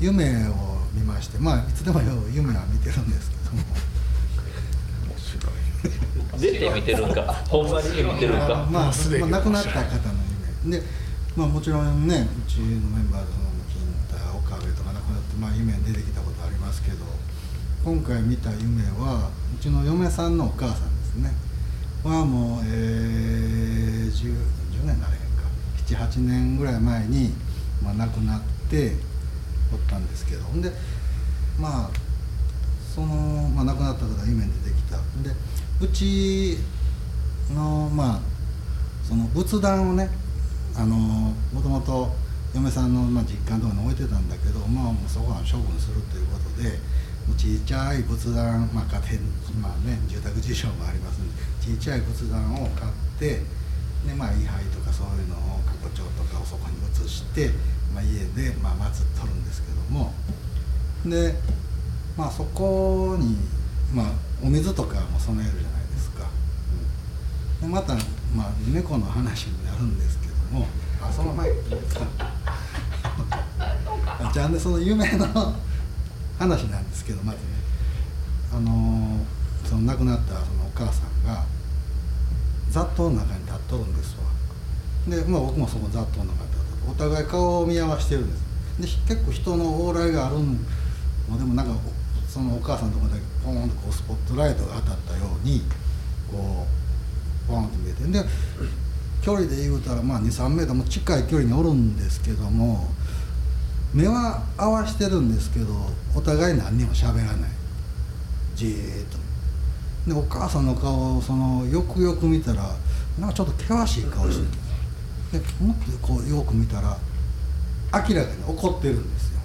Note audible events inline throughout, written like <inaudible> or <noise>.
夢を見ましてまあいつでも夢は見てるんですけども。出て見てるんか。ほんまに見てるんか。まあ、まあ、すでに。亡くなった方の夢で、まあ、もちろんねうちのメンバーでその金太岡部とか亡くなって、まあ、夢に出てきたことありますけど今回見た夢はうちの嫁さんのお母さんですね。はもう、えー、10, 10年なれへんか。78年ぐらい前に、まあ、亡くなっておったんですけどほんでまあその、まあ、亡くなった方が夢に出てきた。でうちのまあその仏壇をねあのもともと嫁さんの、まあ、実家のとこに置いてたんだけど、まあ、もうそこは処分するということでちっちゃい仏壇、まあ、家庭、まあね、住宅事情もありますんでちっちゃい仏壇を買ってで、まあ、位牌とかそういうのを過去帳とかをそこに移して、まあ、家で、まあ、祀っとるどもで、まあ、そこに、まあ、お水とかも備えるじゃないですか。うん、でまた、まあ、猫の話になるんですけども。あその前に。<laughs> じゃあねその有名な話なんですけどまずね。あのー、その亡くなったそのお母さんが雑踏の中に立っとるんですわ。で、まあ、僕もその雑踏の中に立っとるお互い顔を見合わせてるんですで結構人の往来があるんでもなんかそのお母さんのところだけポーンとこうスポットライトが当たったようにこうポーンと見えて。で距離で言うたらまあ23メートルも近い距離におるんですけども目は合わしてるんですけどお互い何にも喋らない。じーっと。でお母さんの顔をそのよくよく見たらなんかちょっと険しい顔してる。でもっとこうよく見たら明らかに怒ってるんですよ。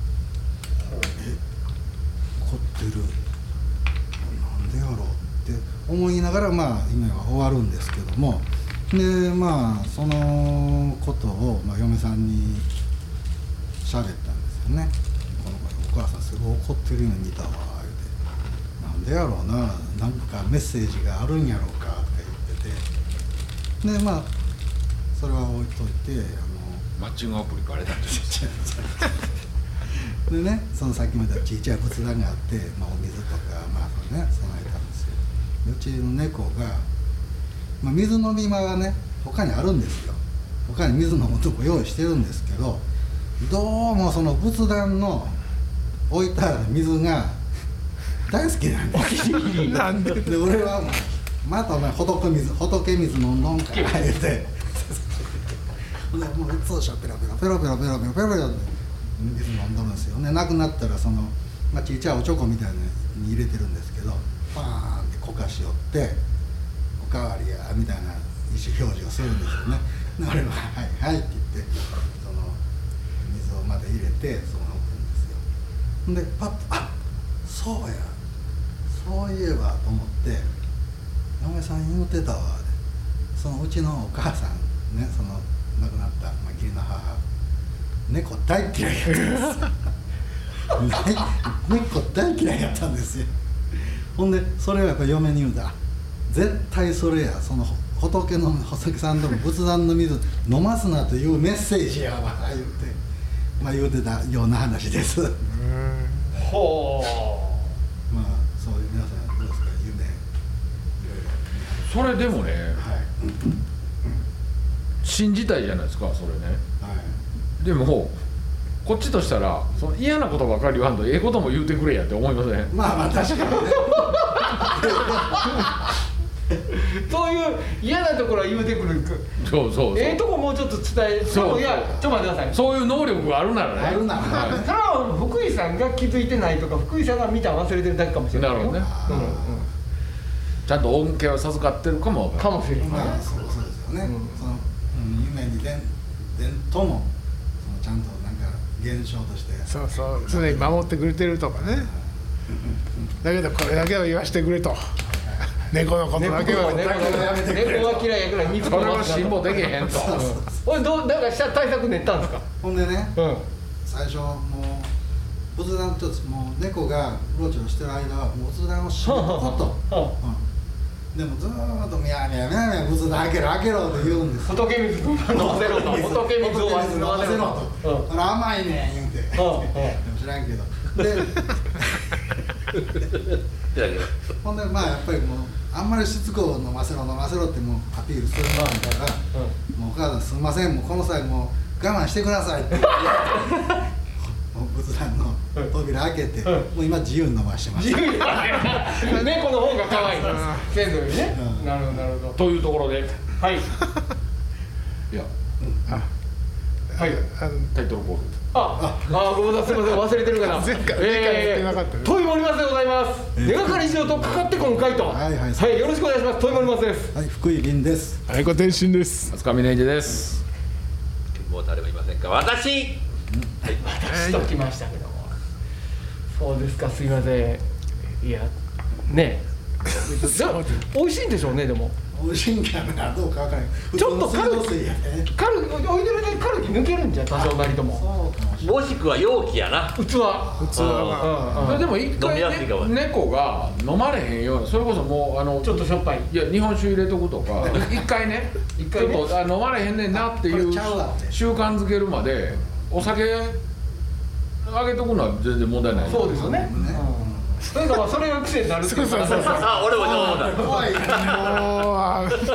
え怒ってる？なんでやろうって思いながらまあ夢は終わるんですけども。でまあそのことを、まあ、嫁さんに喋ったんですよね。この子お母さんすごい怒ってるように見たわ言うて。なんでやろうななんかメッセージがあるんやろうかとか言ってて。でまあそれは置いといてあのマッチングアプリバレたんですよ。でねそのさっきまでちっちゃい仏壇があって、まあ、お水とかまあそのね備えたんですよ。でうちの猫が、まあ、水飲み場がね他にあるんですよ。他に水飲むとこ用意してるんですけどどうもその仏壇の置いてある水が大好きなんです <laughs> なんで？で俺はまたお前仏水仏水飲んどんか言うてでもういつもしょペロペロペロペロペロペロペロペロって。水飲んどるんですよね。なくなったらその、まあ、ちっちゃいおちょこみたいに入れてるんですけどパーンってこかしよって「おかわりや」みたいな意思表示をするんですよね。で俺は「はいはい」って言ってその水をまた入れてそこに置くんですよ。でパッと「あそうや。そういえば」と思って「嫁さん言うてたわ」そのうちのお母さんねその亡くなった、まあ、義理の母。猫大嫌いやったんです猫大嫌いやったんですよ。<laughs> ほんでそれをやっぱ嫁に言うた絶対それやその仏の仏さんとも仏壇の水飲ますなというメッセージやわ言うてまあ言うてたような話です。<laughs> まあほそういう皆さんどうですか夢。いそれでもねはい信じたいじゃないですかそれね。はい。でもこっちとしたらその嫌なことばかり言わんとええことも言うてくれやって思いません？まあまあ確かに <laughs> そういう嫌なところは言うてくるそうそうそう。ええとこもうちょっと伝えそういやちょっと待ってください。そういう能力があるならね。あるなら。はそれは福井さんが気づいてないとか福井さんが見たの忘れてるだけかもしれない。よなるほどね。うんうん。い。ちゃんと恩恵を授かってるかもわかかもしれない、まあそう。そうですよね、うん伝伝ともそのちゃんとなんか現象として。そうそう。常に守ってくれてるとかね。だけどこれだけは言わせてくれと。猫のこと猫だけは。は猫猫は嫌いやから水 <laughs> それは辛抱できへんとおいどうだからした対策練ったんですかほんでねうん。最初もう仏壇ともう猫がうろちょろしてる間はもう仏壇を閉めとこと、はうん、でもずーっと「みやみやみやみや仏壇開けろ開けろ」って言うんですよ。仏水飲ませろと。仏水飲ませろと、うん甘いねん言うて、でもし知らんけど。で <laughs> ほんでまあやっぱりもうあんまりしつこう飲ませろ飲ませろってもうアピールするもんだから、もうお母さんすみませんもうこの際もう我慢してくださいって <laughs> 仏壇の扉開けて、うんもう今自由に飲ましてます。自由。に <laughs> 猫の方が可愛い。です先祖よりね。うん。なるほどなるほど。というところで。はい。いや。はいあ。のタイトルコール。あ。あ。ごめんなさいすみません。忘れてるかな前回前回やってなかったね。トイモリマスでございます。根がかり以上とかかってこんかいとは。いはい。よろしくお願いします。トイモリマスですはい福井凛です。愛子天心です。松上根治です。もう誰もいませんか？私私と来ましたけども。そうですかすいません。いやね。<laughs> 美味しいんでしょうねでも。美味しいんかなどうかわからない。ちょっと普通の水道水やねカルおいでるでカルキ抜けるんじゃ多少なりとも。そうかもしれもしくは容器やな。器。普通は。うんうんでも一回飲みやすいか。もね猫が飲まれへんようなそれこそもうあのちょっとしょっぱい。いや日本酒入れとくとか。<laughs> 一回ね一回ねちょっとあ飲まれへんねんなっていうこれちゃうわって。習慣づけるまでお酒あげとくのは全然問題ない。そうですよね。ねうん。というかまあそれが癖になるっていう。かそうそうそう。あ俺もそう思った怖い。も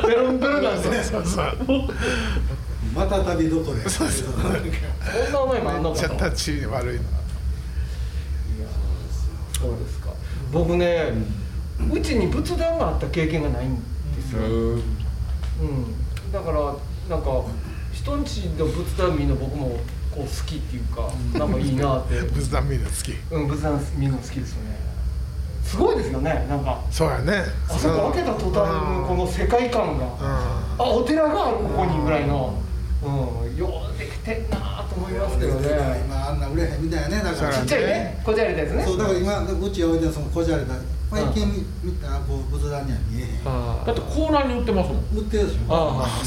うロンベロンなんですね。そうそうまた旅どこでそうそうそんな思いもあんのかと。めっちゃ立ち悪いな。そうですか。僕ねうちに仏壇があった経験がないんですよ、うん、だからなんか人んちの仏壇見るの僕もこう好きっていうかなんかいいなって。<laughs> 仏壇見るの好き。うん仏壇見るの好きですよね。すごいですよねなんか。そうやね。あそこ開けた途端のこの世界観が。うあお寺があるここにぐらいの、うん、ようできてんなと思いますけどね。今あんな売れへんみたいやねだから。ちっちゃいねこじゃれたやつね。そうだから今うち置いてるそのこじゃれた最近見見たらこう仏壇には見えへん。あだってコーナーに売ってますもん。売ってるでしょ。あ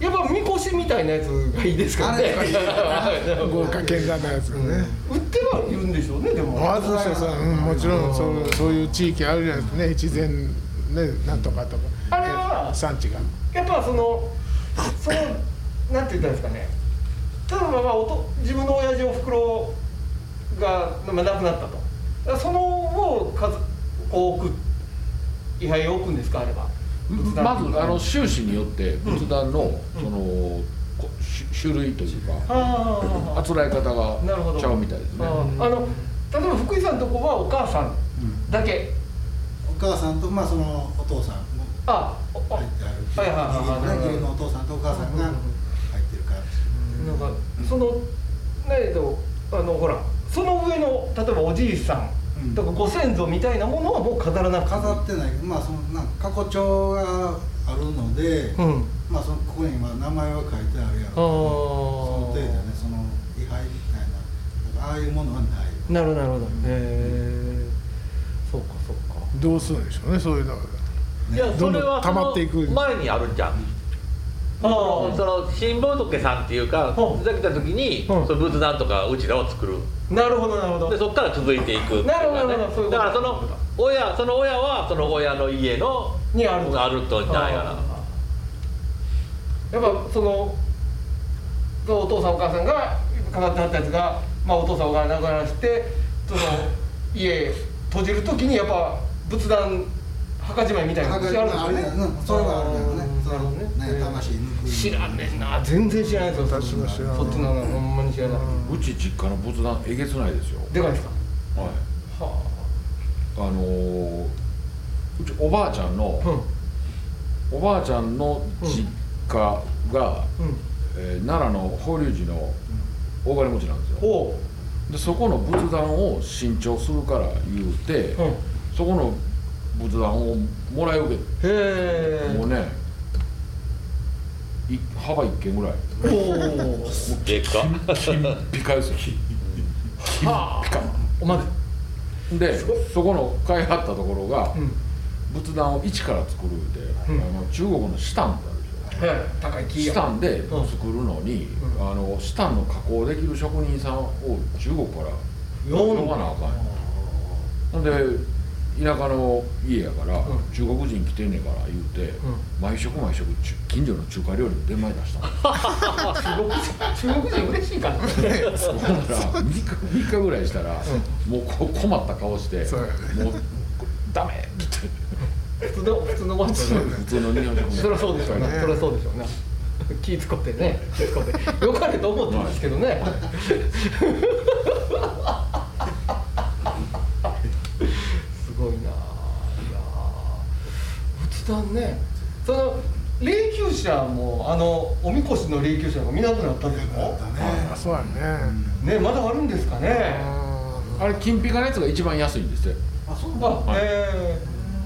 やっぱみこしみたいなやつがいいですかね。あれがいいん豪華絢爛なやつがね。売ってはいるんでしょうねでも。あそうそうん、もちろんそうそういう地域あるじゃないですかね。越前ねなんとかとか。あれは産地が。やっぱそのそのなんて言ったらいいですかね。例えばまあおと自分の親父おふくろが、まあ、亡くなったと。そのを数こう置く位牌を置くんですかあればまずあの収支によって仏壇のそのこ種種類というかああつらい方がなるほどちゃうみたいですね。ああの例えば福井さんのとこはお母さんだけ、お母さんとまあそのお父さんもあおあ入ってあるはいはいはいのお父さんとお母さんが入ってるから。なんかそのねえとあのほらその上の例えばおじいさんうん。とかご先祖みたいなものはもう飾らなくて飾ってない。まあそのなんか過去帳があるので、うん。まあそのここにまあ名前は書いてあるやろあその程度でねその位牌みたいなああいうものはない。あなるほどなるほど。へえそうかそうか。どうするんでしょうねそういうのはいやそれはどんどん溜まっていく。前にあるんじゃん。ああその新仏さんっていうかうん。出てきた時にうん。その仏壇とかうちらを作るなるほどなるほど。でそこから続いていくなるほどなるほどそういうこと。だからその親その親はその親の家のにあると。あるとじゃないかなやっぱそのお父さんお母さんが飾ってあったやつが、まあ、お父さんお母さん亡くならしてその家閉じる時にやっぱ仏壇墓じまいみたいなの墓してあるんあるやですよね。それはあるやろねそのなるほどね。ね魂抜く。知らんねんな。全然知らないですよ私も知らんそっちののほんまに知らない、うち実家の仏壇えげつないですよ。でかいですか？はい。はあ。のーうちおばあちゃんのあうん。おばあちゃんの実家が、うん。えー奈良の法隆寺の大金持ちなんですよ。でそこの仏壇を新調するから言うて、うん。そこの仏壇をもらい受け。てへえもうねい幅1軒ぐらい。おおでっか金ピカですよ。ピカ。おまずでそこの買いはったところが、うん仏壇を一から作るって、うん。あの中国のシタンってあるでしょはい。高い木シタンで作るのに、うん。あのシタンの加工できる職人さんを中国から呼ばなあかんほんで田舎の家やから、うん。中国人来てんねんから言うて、毎食毎食中近所の中華料理の出前出したの。<laughs> 中国人中国人嬉しいかな。ほんなら3日三日ぐらいしたら、もうこ困った顔してもうダメ！って。普通の普通のご飯ですよね普通の日本食そりゃそうでしょうね。ねそりゃそうでしょうね。気使ってね。気使って。よかれと思ってますけどねすごいないやー仏壇ね。その霊柩車もあのおみこしの霊柩車が見なくなったんですだかね。あそうやね。ねまだあるんですかね。ああれ金ピカのやつが一番安いんですって。あそうあだえ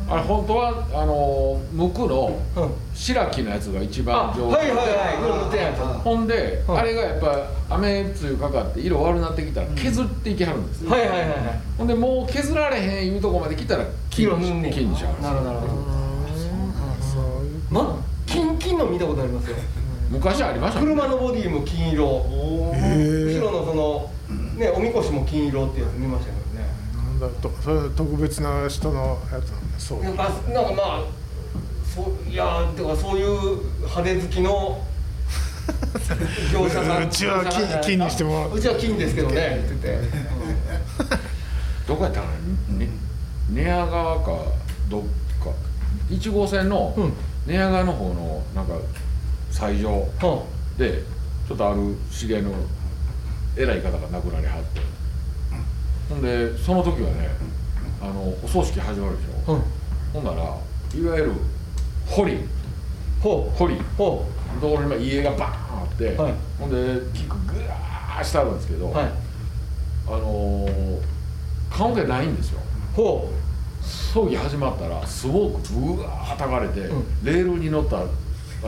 あれ本当はあの無垢のえうん。白木のやつが一あ番上はいはいはい。ほんで、はいあれがやっぱ雨露かかって色悪なってきたら削っていきはるんです、はいはいはいはい。ほんでもう削られへんいうとこまで来たら金にしはるん。ですなるほどなるほどそういうまキンキンの見たことありますよ。昔ありましたね。車のボディも金色。後ろのそのねおみこしも金色ってやつ見ましたけどね。なんだとそれは特別な人のやつなんだそう。なんかなんかまあそういやーてかそういう派手好きの業者さん。<laughs> うちは金金にしてもらう。うちは金ですけどね。って言って。どこやったかな、ね、寝屋川かどっか。1号線のうん寝屋川の方のなんか斎場うんでちょっとある知り合いの偉い方が亡くなりはって。ほんでその時はねあのお葬式始まるでしょ、うん。ほんならいわゆる堀。ほう。堀。ほところに家がバーンあって、はい。ほんでキックグワーしてあるんですけど、うはい。あのー、棺桶ないんですよ。ほ葬儀始まったらスモークブワーたかれて、うん。レールに乗ったあ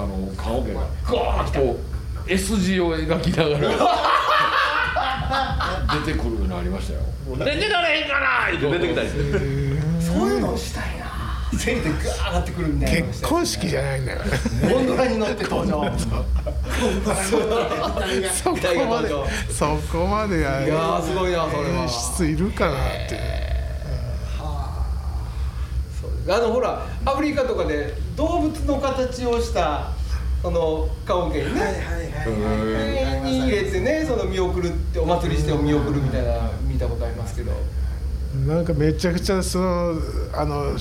の棺桶がうガーッ来たこう S 字を描きながら <laughs> 出てくるようになりましたよ。もう寝てられへんかなーって出てきたりしてそういうのしたいな。線でガー上がってくるみたい結婚式じゃないんだよ。ね <laughs> ゴンドラに乗って登場。そこまでそこまでやいやーすごいなそれは。演出いるかなってあのほらアフリカとかで動物の形をしたその棺桶にね、はいはいはいはいに入れてねその見送るってお祭りして見送るみたいな見たことありますけどなんかめちゃくちゃそのあの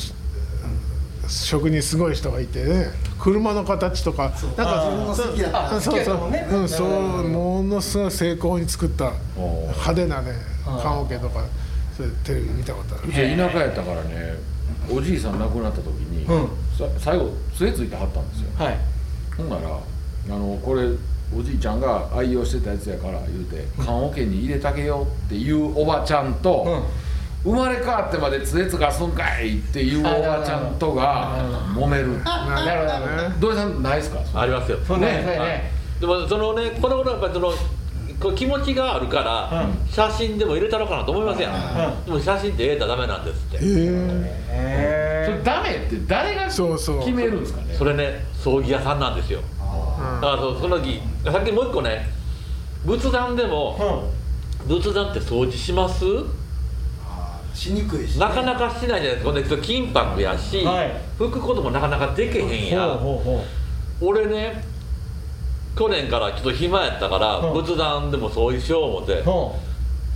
職人すごい人がいてね車の形とかなんあ自分の好きやったあそうそううんそうものすごい成功に作った派手なね棺桶とかそれテレビ見たことあるうちは田舎やったからねおじいさん亡くなった時に、うん。さ最後杖ついてはったんですよ。はい。ほんならあのこれおじいちゃんが愛用してたやつやから言うて棺桶に入れてあげようっていうおばちゃんと、生まれ変わってまで杖つかすんかいっていうおばちゃんとが揉める。なるほどなるほど土井さんないですか？ありますよ。そうねね。はい。でもそのねこの頃やっぱりそのこう気持ちがあるから、うん。写真でも入れたのかなと思いますやん、うん。でも写真って入れたらダメなんですって、へえそれへダメって誰が決めるんですかね？それね葬儀屋さんなんですよ。だからそうその時さっきもう一個ね仏壇でもうん。仏壇って掃除します？しにくいしなかなかしないじゃないですか。ほんで金箔やし、はい。拭くこともなかなかできへんやん。ほうほうほ俺ね去年からちょっと暇やったから、うん。仏壇でも掃除しよう思ってうほ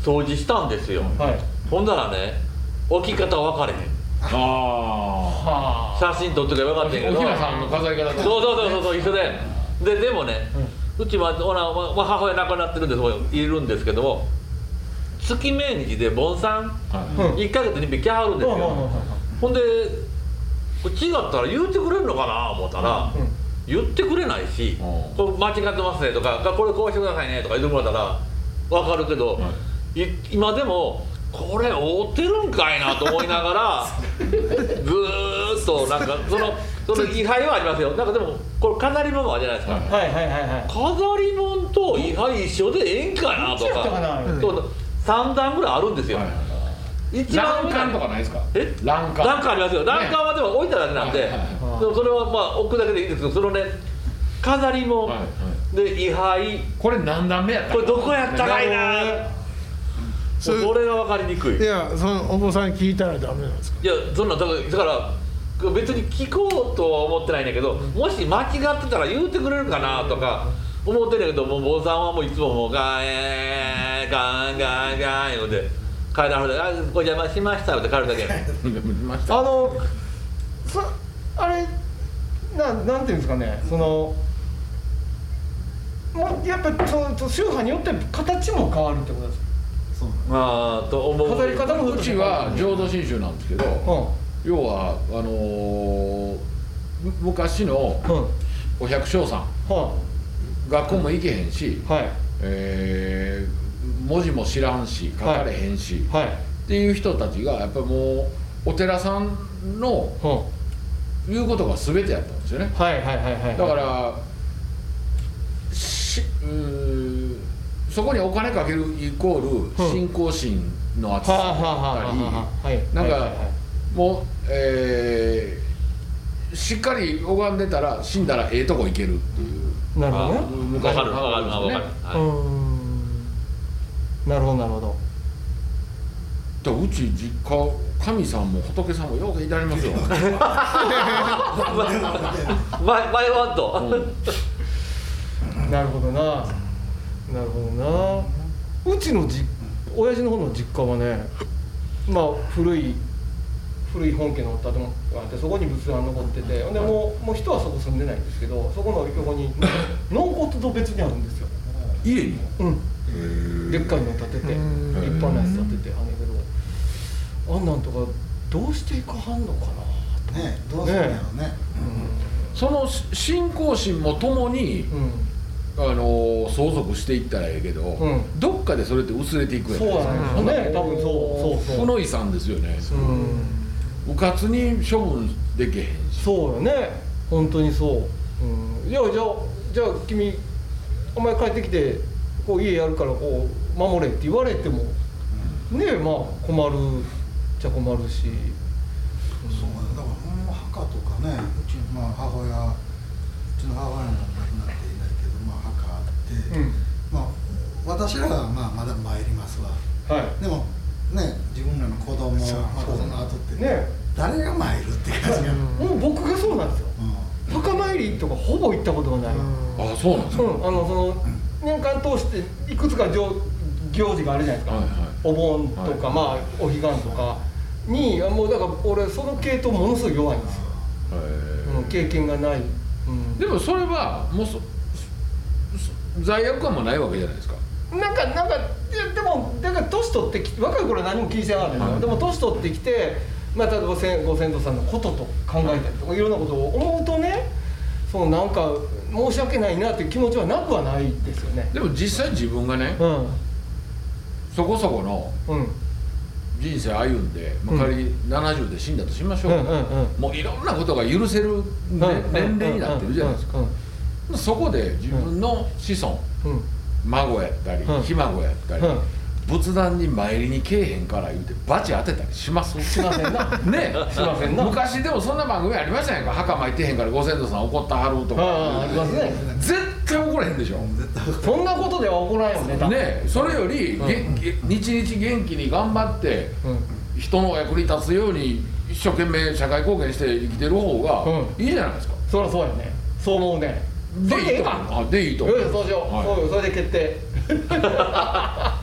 掃除したんですよ、うはい。ほんならね置き方分かれへん。あは写真撮っとけばよかったんやけど。おひなさんの飾り方そうそうそうそう一緒で。ででもね、うちはほら、まま母親亡くなってるんですいるんですけども月命日で盆栽はい。うん1ヶ月に1匹来はるんですよ、ほんで違ったら言うてくれるのかな思ったら、うん言ってくれないし、うん。これ間違ってますねとかこれこうしてくださいねとか言ってもらったら分かるけど、はい。これ合ってるんかいなと思いながら <laughs> ずーっとなんかそのその位牌はありますよ。なんかでもこれ飾り物あるじゃないですか、はいはいはいはい。はい飾り物と位牌一緒でええんかなとか。なかそう3段ぐらいあるんですよ、はい一番上欄干とかないですか？え？欄干。欄干ありますよ。欄干はでも置いただけなんで、はいはいはい。でもそれはまあ置くだけでいいんですけどそのね飾りも、はいはい。で位牌。これ何段目やったこれどこやったかいな。それそれが分かりにくい。いやそのお坊さんに聞いたらダメなんですかいやそんなだからだから別に聞こうとは思ってないんだけどもし間違ってたら言うてくれるかなとか思ってんだけどもう坊さんはもういつももうガーエーガンガンガン言うて階段歩いて「あお邪魔しました」って帰るだけ。<laughs> あのそあれななんていうんですかねそのもうやっぱその宗派によって形も変わるってことですか？そうなんまあと思う。飾り方もうちは浄土真宗なんですけどう要はあのーむ昔のんうん。お百姓さんは学校も行けへんし、いはい。えー文字も知らんし書かれへんし、はい。っていう人たちがやっぱりもうお寺さんのうん言うことが全てやったんですよね。はいはいはいはい。だからしうーそこにお金かけるイコール信仰心の厚さだったりはい。なんかはいはいはい。もう、えーしっかり拝んでたら死んだらええとこ行けるっていう。なるほどね。分かる。分かる分かる、うはいーん。なるほどなるほど。うち実家神さんも仏さんもよくいただきますよ、<laughs> 前前ワンと、なるほどな。なるほどな。うちのじ親父の方の実家はねまあ古い古い本家の建物があってそこに仏壇残っててほんでもうもう人はそこ住んでないんですけどそこの横に <laughs> 納骨と別にあるんですよ。家にうん。でっかいの建てて立うん派なやつ建ててあんなんとかどうしていかはんのかなねどうするんやろうね。その信仰心もともに、うん。あの相続していったらええけど、ん。どっかでそれって薄れていくやんそうなんですよね。多分そうそうそう。負の遺産ですよね。うん。うかつに処分できへんし。そうよね。本当にそう、うん、いやじゃあじゃあ君お前帰ってきてこう家やるからこう守れって言われても。ねえまあ困るじゃ困るし、そうやだからほんま墓とかねうちのまあ母親うちの母親も亡くなっていないけどまあ墓あって、うん。まあ私らはまあまだ参りますわ。はい。でもね自分らの子供またその後ってね。誰が参るって感じが、うん。もう僕がそうなんですよ。墓参りとかほぼ行ったことがない、うん。あそうなんですか、あのその年間通していくつか行行事があるじゃないですか、はいはい。お盆とか、はい。まあお彼岸とかにもうだから俺その系統ものすごい弱いんですよ、経験がない、うん。でもそれはもうそそ罪悪感もないわけじゃないですか。なんかなんかででもだから年取ってきて若い頃は何も気にしてなかったんででも年取ってきて、まあ、例えご先祖さんのことと考えたりとかい。ろんなことを思うとねそのなんか申し訳ないなっていう気持ちはなくはないですよね。でも実際自分がねうん。そこそこのうん人生歩んで、まあ、仮に70で死んだとしましょう、うんもういろんなことが許せる、ね年齢になってるじゃないですか、そこで自分の子孫、孫やったり、うん。ひ孫やったり、うん仏壇に参りにけえへんから言うてバチ当てたりします。しませんな。<laughs> ねしませんな。昔でもそんな番組ありましたやんか。墓参ってへんからご先祖さん怒ったはるとああありかますね。絶対怒れへんでしょ。絶対そんなことでは起こらんよねねそれより、げげ日々元気に頑張ってうん。人の役に立つように一生懸命社会貢献して生きてる方がういいじゃないですか、そりゃそうやね。そう思うね。でええかあでいいと思う。そうしよう、はい。そうよそれで決定 <laughs>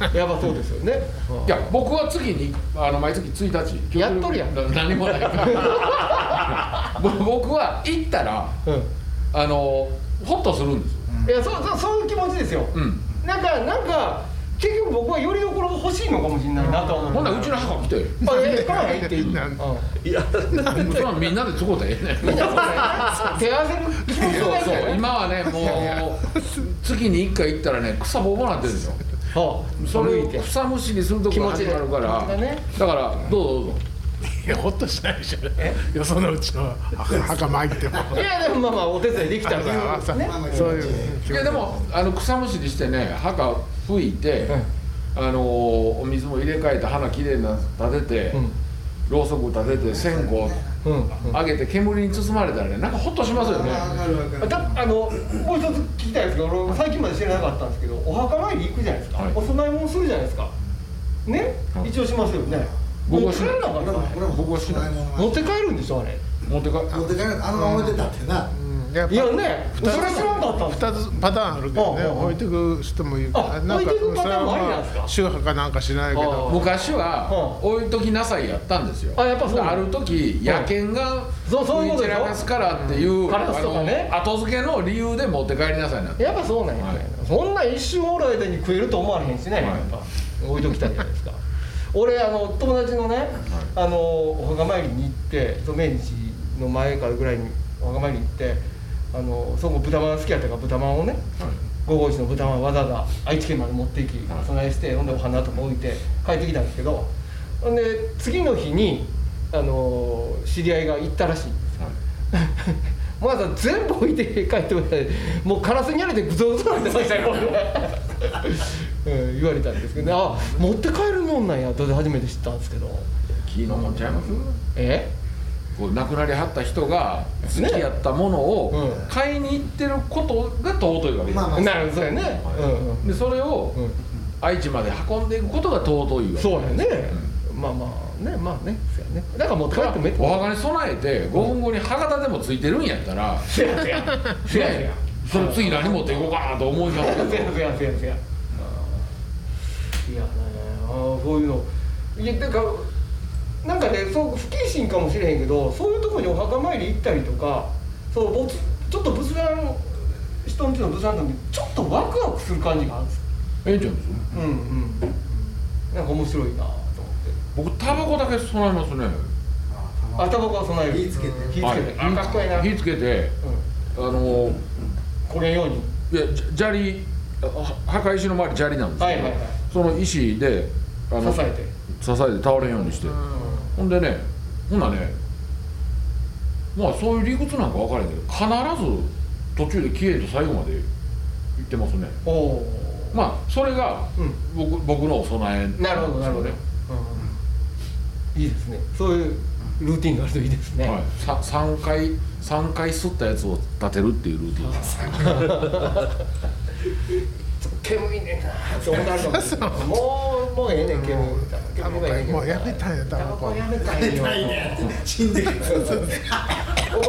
<laughs> やばそうですよね。い。や僕は次にあの毎月1日やっとるやん。な <laughs> 何もないから。<laughs> ぼ僕は行ったらうん。あのホッとするんですよ。いやそうそうそういう気持ちですよ、うん。なんかなんか結局僕はよりどころが欲しいのかもしれないなとは思う、ほんならうちの墓来て。あいや行かないっていや。みんなでええねん。手合わせる気持ちそうそうがいいからね今はねもう月に1回行ったらね草ぼうぼうなってるんですよ。はあそれを草むしりするとこが始まるから。だからどうぞどうぞ。いやほっとしないでしょよそのうちの墓参っても。いやでもまあまあお手伝いできたら。というあそう。ね？そういう。いやでもあの草むしりしてね墓拭いて、あのお水も入れ替えて花きれいな立てて、うん。ろうそく立てて線香うん上げて煙に包まれたらねなんかホッとしますよね。わかるわかる。だあのもう一つ聞きたいんですけど俺最近まで知らなかったんですけどお墓参り行くじゃないですか、はい。お供え物するじゃないですか。ね、はい。一応しますよね。僕はし。な？い僕はしない持って帰るんでしょあれ。持ってか持って帰る。あのまま置いてたってなうんやっぱいやねそれ知らなかったんですよ。二つパターンあるけどね置いてく人もいるあなんか置いてくパターンもありなんですか？それ宗派かなんかしないけあど昔はう置いときなさいやったんですよ。あやっぱそうある時野犬がそうそういうことでしょ？食い散らかすからっていう後付けの理由で持って帰りなさいなって。やっぱそうなんや、はい。そんな一瞬おる間に食えると思われへんしね、はい。やっぱ。置いときたいじゃないですか。俺あの友達のね、あのお墓参りに行ってその命日の前からぐらいにお墓参りに行ってあのそこ豚まん好きやったから豚まんをね五五一の豚まんわざわざ愛知県まで持っていきはい。備えしてほんでお花とか置いて帰ってきたんですけどほんで次の日にあの知り合いが行ったらしいんです。<laughs> まだ全部置いて帰ってもらってもうカラスにやれてグゾグゾなってましたよ、<laughs> うん、言われたんですけどねあ持って帰るもんなんやと初めて知ったんですけど。木のもんちゃいます？え？亡くなりはった人が好きやったものを買いに行ってることが尊いわけです、まあまあ。なるほどそうやね、うん。でそれをうん。うん愛知まで運んでいくことが尊いわけ。そうやね、まあまあね。まあね。そうやね。だから持って帰ってもええお墓に備えて5分後に歯型でもついてるんやったら、せやせや。せやせや。ねそれ次何持っていこうかなと思いますけど。せやせやせやせや。いやね。あーそういうの。いやなんかなんかねそう不謹慎かもしれへんけどそういうところにお墓参り行ったりとかそうぼつちょっと仏壇人んちの仏壇の時にちょっとワクワクする感じがあるんですええんちゃうんですうんうんなんか面白いなと思って。僕タバコだけ備えますね。あタバコは備える。火つけて。火つけて、はい。あかっこいいな、火つけて。うん、あのこれように。いやじ砂利あ墓石の周り砂利なんですけど、はいはいはい。その石であの支えて。支えて倒れんようにして、ほんでねほんなねまあそういう理屈なんか分からへんけど必ず途中で消えと最後まで行ってますね。おおまあそれがうん。僕僕のお供えんですよね。なるほどなるほど、うん、いいですね。そういうルーティンがあるといいですね、はい、さ3回三回吸ったやつを立てるっていうルーティンです煙いねんなって思ったるかももうもうええねん煙タバコもうやめたんやタバコやめたいよ。死んでる覚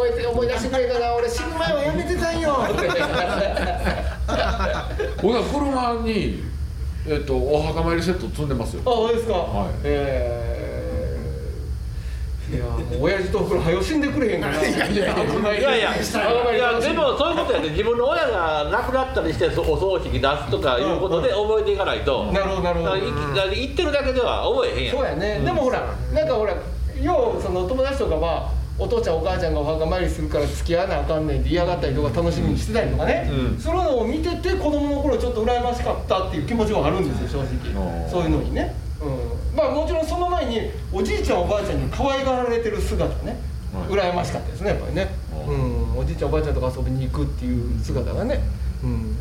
えて思い。出してくれたな俺死ぬ前はやめてたんよ。僕は車に、えっと、お墓参りセット積んでますよ。あ、そうですか。はい。えーいや、もう親父とおふくろ、はよ死んでくれへんかな。いやいや、いや。い。や、いやでもそういうことやね自分の親が亡くなったりしてお葬式出すとかいうことで覚えていかないと、なるほど、なるほど。だから。いだから言ってるだけでは覚えへんやん。そうやね、でもほら、なんかほら、よう、その友達とかは。お父ちゃんお母ちゃんがお墓参りするから付き合わなあかんねんって嫌がったりとか楽しみにしてたりとかね、うん。そういうのを見てて子供の頃ちょっと羨ましかったっていう気持ちはあるんですよ正直。そういうのにね、うん、まあもちろんその前におじいちゃんおばあちゃんに可愛がられてる姿ね、はい。羨ましかったですねやっぱりね、うん、おじいちゃんおばあちゃんとか遊びに行くっていう姿がね。うん。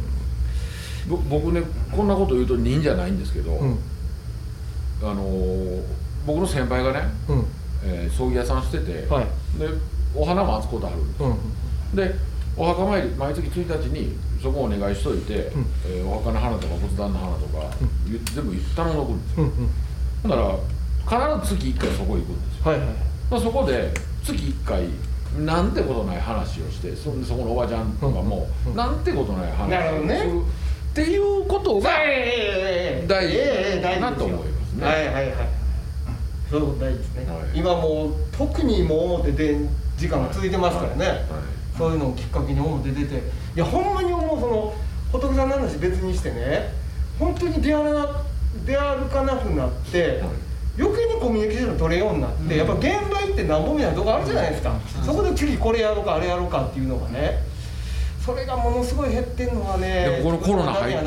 ぼ僕ねこんなこと言うと忍者ないんですけど、うん。あのー僕の先輩がね、うん。えー葬儀屋さんしてて、はい。でお花も扱うことあるんです。うん。でお墓参り毎月1日にそこをお願いしといて、ん。えーお墓の花とか仏壇の花とか、ゆ全部頼んどくんですよ。うんうんほんなら必ず月1回そこ行くんですよ。はいはい。まあそこで月1回なんてことない話をしてそそこのおばちゃんとかも、うんなんてことない話なるほどね。をするっていうことがええ大事ええ大事ですよ。なと思いますね。はいはいはい。そういうこと大事ですね、はい。今もう特にもう表で時間が続いてますからね、はい。はい。そういうのをきっかけに表出ていやほんまに思うその仏さんの話別にしてね。本当に出歩な出歩かなくなって、余計にコミュニケーション取れようになって、やっぱ現場行ってなんぼみたいなとこあるじゃないですか、そこで次これやろうかあれやろうかっていうのがねそれがものすごい減ってんのはねでもこのコロナ入って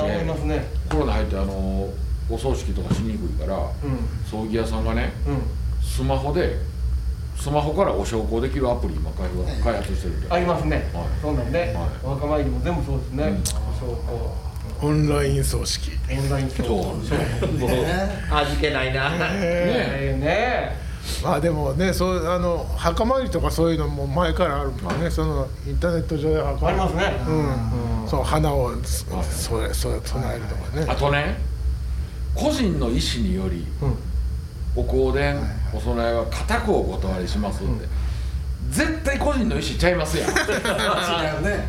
コロナ入ってあのお葬式とかしにくいからうん。葬儀屋さんがねうん。スマホでスマホからお焼香できるアプリ今開発開発してるんでありますね、はい。そうなんで、はい。お墓参りも全部そうですね、うん。証拠オンライン葬式。オンライン証拠そう証拠もう味気ないな、ねえ。ねまあでもねそうあの墓参りとかそういうのも前からあるもんね。そのインターネット上で墓ありますね。うん、そう花をそそれそれ備えるとかね。あとね個人の意思によりうん。お香典、お供えは固くお断りしますって、絶対個人の意思ちゃいますやん。違うね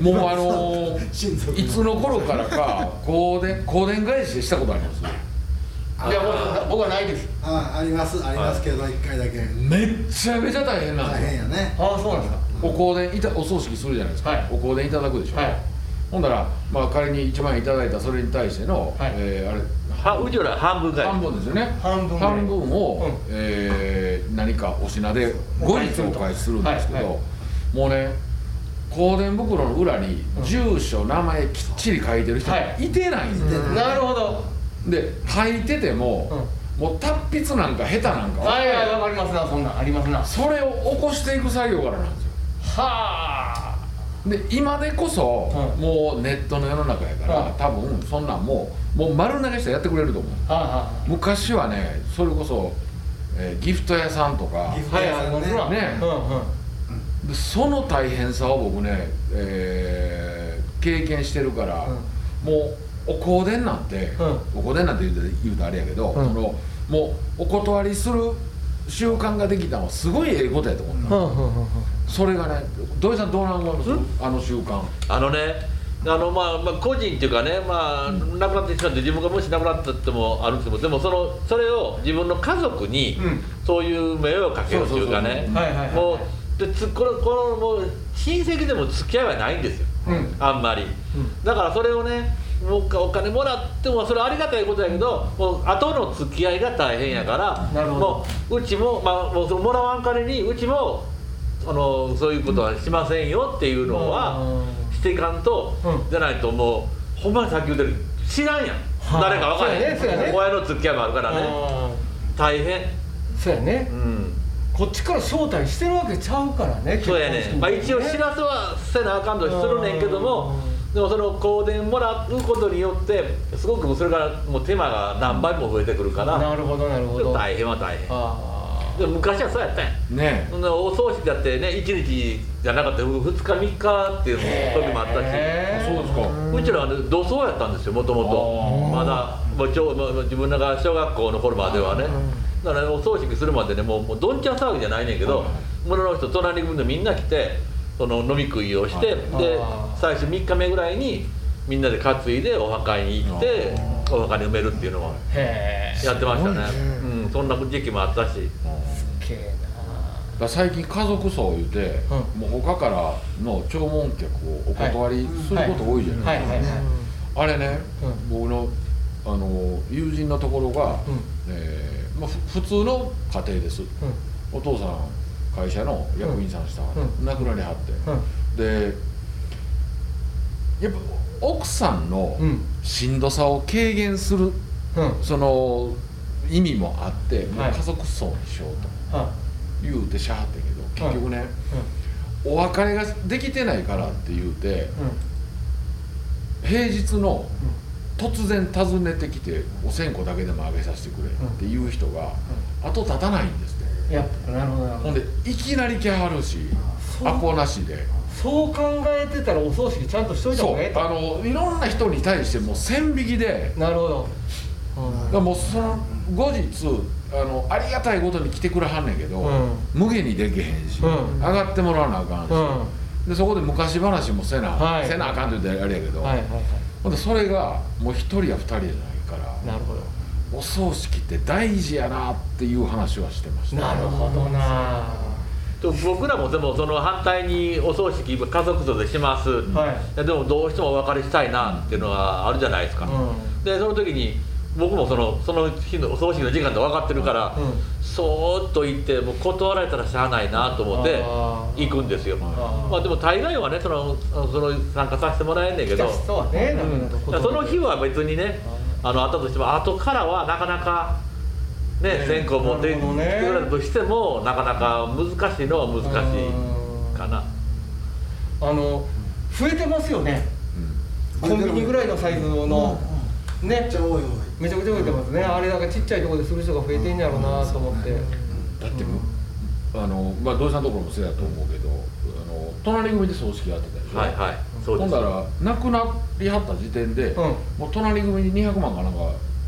もうあのーいつの頃からか香典香典返ししたことあります？いや僕僕はないです。あありますありますけど一回だけ。めっちゃめちゃ大変なん大ですよ。変やね。ああそうなんですか。お香典いたお葬式するじゃないですか、はい。お香典いただくでしょ、はい。ほんだら、まあ、仮に1万円いただいたそれに対しての、はい。えーあれはうちら半分ぐらい。半分ですよね。半分半分を、うん。えー何かお品で後日お返しするんですけど、はいはい。もうね香典袋の裏に住所、名前きっちり書いてる人い。いてないんですよ、なるほど。で書いてても、もう達筆なんか下手なんか分かはいはいわかりますなそんなん。ありますな。はそれを起こしていく作業からなんですよ。あで今でこそ、うん。もうネットの世の中やから、うん。多分そんなんもうもう丸投げしてやってくれると思う。昔はねそれこそ、えーギフト屋さんとかギフあはいはい。もちろんね。うんうん。でその大変さを僕ね、えー経験してるから、もうお香典なんて、お香典なんて言うと言うとあれやけど、うん。そのもうお断りする習慣ができたのはすごいええことやと思う、うんうんうんうん。それがね土井さんどうなん思います？あの習慣。あのねあのまあ、まあ、個人っていうかね、まあ、亡くなってしまって自分がもし亡くなったってもあるんですけどでもそのそれを自分の家族にうん。そういう迷惑をかけるっていうかね。はいはいはいもうでつこのこのもう親戚でも付き合いはないんですよ。うん。あんまり、だからそれをねもうお金もらってもそれはありがたいことやけどもう後の付き合いが大変やからもううちも,、まあ、もうそのもらわん金にうちもあのそういうことはしませんよっていうのはしていかんと、うん。じゃないともうほんまにさっき言ってる知らんやん、はあ。誰か分からへん、ねね。親の付き合いもあるからね。あ大変。ーそうやね。うん。こっちから招待してるわけちゃうからねそうやね。結婚式にまあ、一応知らせはせなあかんとするねんけどもでもその香典もらうことによってすごくそれからもう手間が何倍も増えてくるからなるほどなるほど。大変は大変。あでも昔はそうやったんや。ねそんなお葬式だってね1日じゃなかった2日3日っていう時もあったし。そうですか。うちらはね土葬やったんですよもともと。まだもうちょまあ自分らが小学校の頃まではね。だからお葬式するまでねもうもうどんちゃん騒ぎじゃないねんけど村の人隣に組んでみんな来てその飲み食いをしてで最初3日目ぐらいにみんなで担いでお墓に行ってお墓に埋めるっていうのはへえやってましたね。うん。そんな時期もあったし。すっげえだから最近家族葬言うて、うもう他からの弔問客をお断りすること多いじゃないですか、あれね、う僕のあの友人のところが、うん。えーまあ、ふ普通の家庭です。うお父さん会社の役員さんした、うん。亡くなりはって、でやっぱ奥さんのうん。しんどさを軽減するうん。その意味もあって、もうはい。家族葬にしようとは言うてしゃはってんけど結局ね、いお別れができてないからって言うて平日の突然訪ねてきてお線香だけでもあげさせてくれっていう人が後立たないんですやっぱなるほどほんでいきなり来はるしアポなしで。そう考えてたらお葬式ちゃんとしといた方がええと。あのいろんな人に対してもう線引きで。なるほど。だからもうその後日あのありがたいことに来てくれはんねんけど、うん。無限にできへんし、うん。上がってもらわなあかんし、うん。でそこで昔話もせな、はい。せなあかんって言ったらあれやけど、はいはいはほんでそれがもう一人や二人じゃないから。いなるほどお葬式って大事やなっていう話はしてました。なるほどな。と僕らもでもその反対にお葬式家族葬でします、はい。いやでもどうしてもお別れしたいなっていうのはあるじゃないですか、うん。でその時に僕もそのその日のお葬式の時間で分かってるから、うん。そーっと行ってもう断られたらしゃあないなと思って行くんですよ。まあでも大概はねそのその参加させてもらえんねんけど、そねの日は別にねあのあったとしても後からはなかなかねね線香持ってきてくれたとしてもなかなか難しいのは難しいかな。あの増えてますよね。コンビニぐらいのサイズのね。めっちゃ多い多い。めちゃくちゃ増えてますね、あれなんかちっちゃいところでする人が増えてんやろうなと思って、だってあのまあ土井さんのところもそうやと思うけどあの隣組で葬式やってたでしょ。はいはいそうです。ほんだら亡くなりはった時点で、うん。もう隣組に200万かなんか。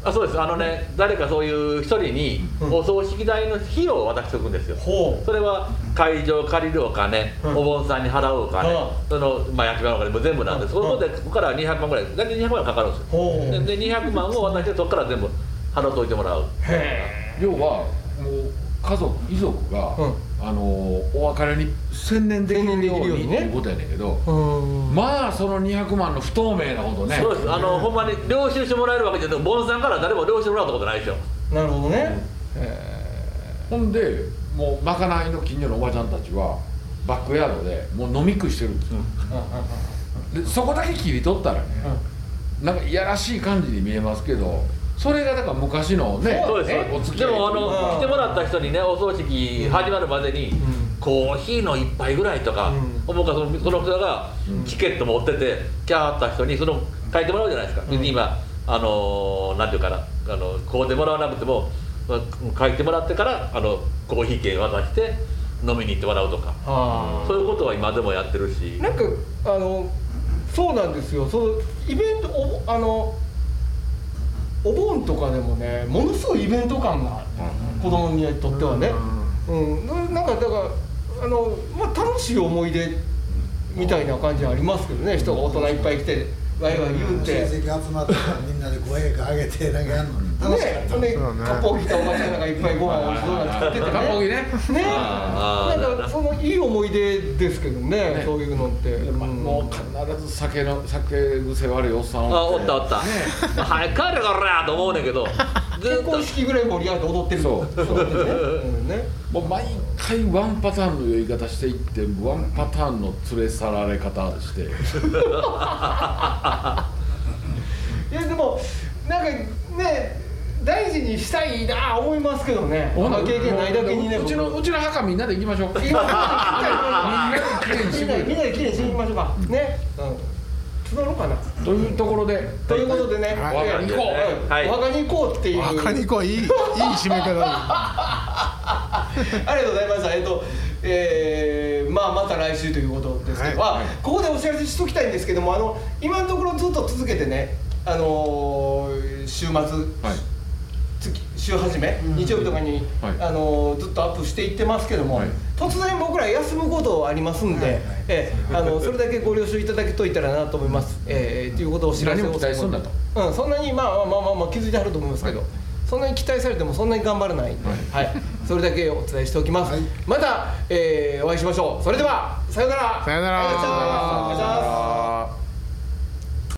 あそうです。あのね誰かそういう一人にうん。お葬式代の費用を渡しておくんですよ。ほそれは会場借りるお金、うん。お盆さんに払うお金、うん。その、まあ、焼き場のお金も全部なんで、そこでここから200万ぐらい大体200万かかるんですよ。ほう。でで200万を渡してそこから全部払っといてもらう。へ要はもう家族遺族が、うんあのお別れに専念できるようにねにっていうことやねんけど、えうん。まあその200万の不透明なことね。そうです。あの、ほんまに領収してもらえるわけじゃなくて盆さんから誰も領収もらったことないでしょなるほどね、へほんでもうまかないの近所のおばちゃんたちはバックヤードでもう飲み食いしてるんですよ、でそこだけ切り取ったらね、なんかいやらしい感じに見えますけどそれがだから昔のねそうです。お付き合い。でもあのうん。来てもらった人にねお葬式始まるまでに、ん。コーヒーの一杯ぐらいとか、うん。思うからそのその人がうん。チケット持っててキャーった人にその書いてもらうじゃないですか、うん。今あのーなんていうかなあのこうでもらわなくても書いてもらってからあのコーヒー券渡して飲みに行ってもらうとか、はそういうことは今でもやってるし。あなんかあのそうなんですよ。そのイベントおあのお盆とかでもねものすごいイベント感がある、子供にとってはね、うん。ななんかだからあの、まあ、楽しい思い出みたいな感じはありますけどね。人が大人いっぱい来てワイワイ言うて。親戚集まってみんなでご栄華あげてなんかやるの楽しかった、ね、で、そうだね割烹着たおばちゃんなんかいっぱいご飯を作っててね。かっこいいね。ね、なんかそのいい思い出ですけどね、ね。そういうのって。まあもう必ず酒の酒癖悪いおっさんあおったおった、はい帰れこらと思うねんけど。ず結婚式ぐらい盛り上がって踊ってるそうそうね。うんね。もう毎回ワンパターンの酔い方していってワンパターンの連れ去られ方して <laughs> いやでもなんかね大事にしたいな思いますけどね。あの経験ないだけにね。うちのうちの墓みんなで行きましょう <laughs> みんなでみんなで綺麗にしに行きましょうか。ね。うん。募ろうかな。というところで。ということでね、お墓に行こう。はい。お墓に行こうっていう。赤にこう。いいいい締め方だ。<laughs> ありがとうございました。えっと、えー、まあまた来週ということですけど、はい。あここでお知らせしときたいんですけども、あの今のところずっと続けてね、あのー週末、はい。月週始め、うん。日曜日とかに、はい。あのーずっとアップしていってますけども、はい。突然僕ら休むことありますんで、はい。はいえーあのそれだけご了承いただけといたらなと思います。えー、ということをお知らせを何も期待すんなと。うん、そんなにまあまあまあまあ、まあ、気づいてはると思いますけど、はい。そんなに期待されてもそんなに頑張らないんで、はい。それだけお伝えしておきます、はい。また、えーお会いしましょう。それではさようなら。さようなら。ありがとうございましたお願いします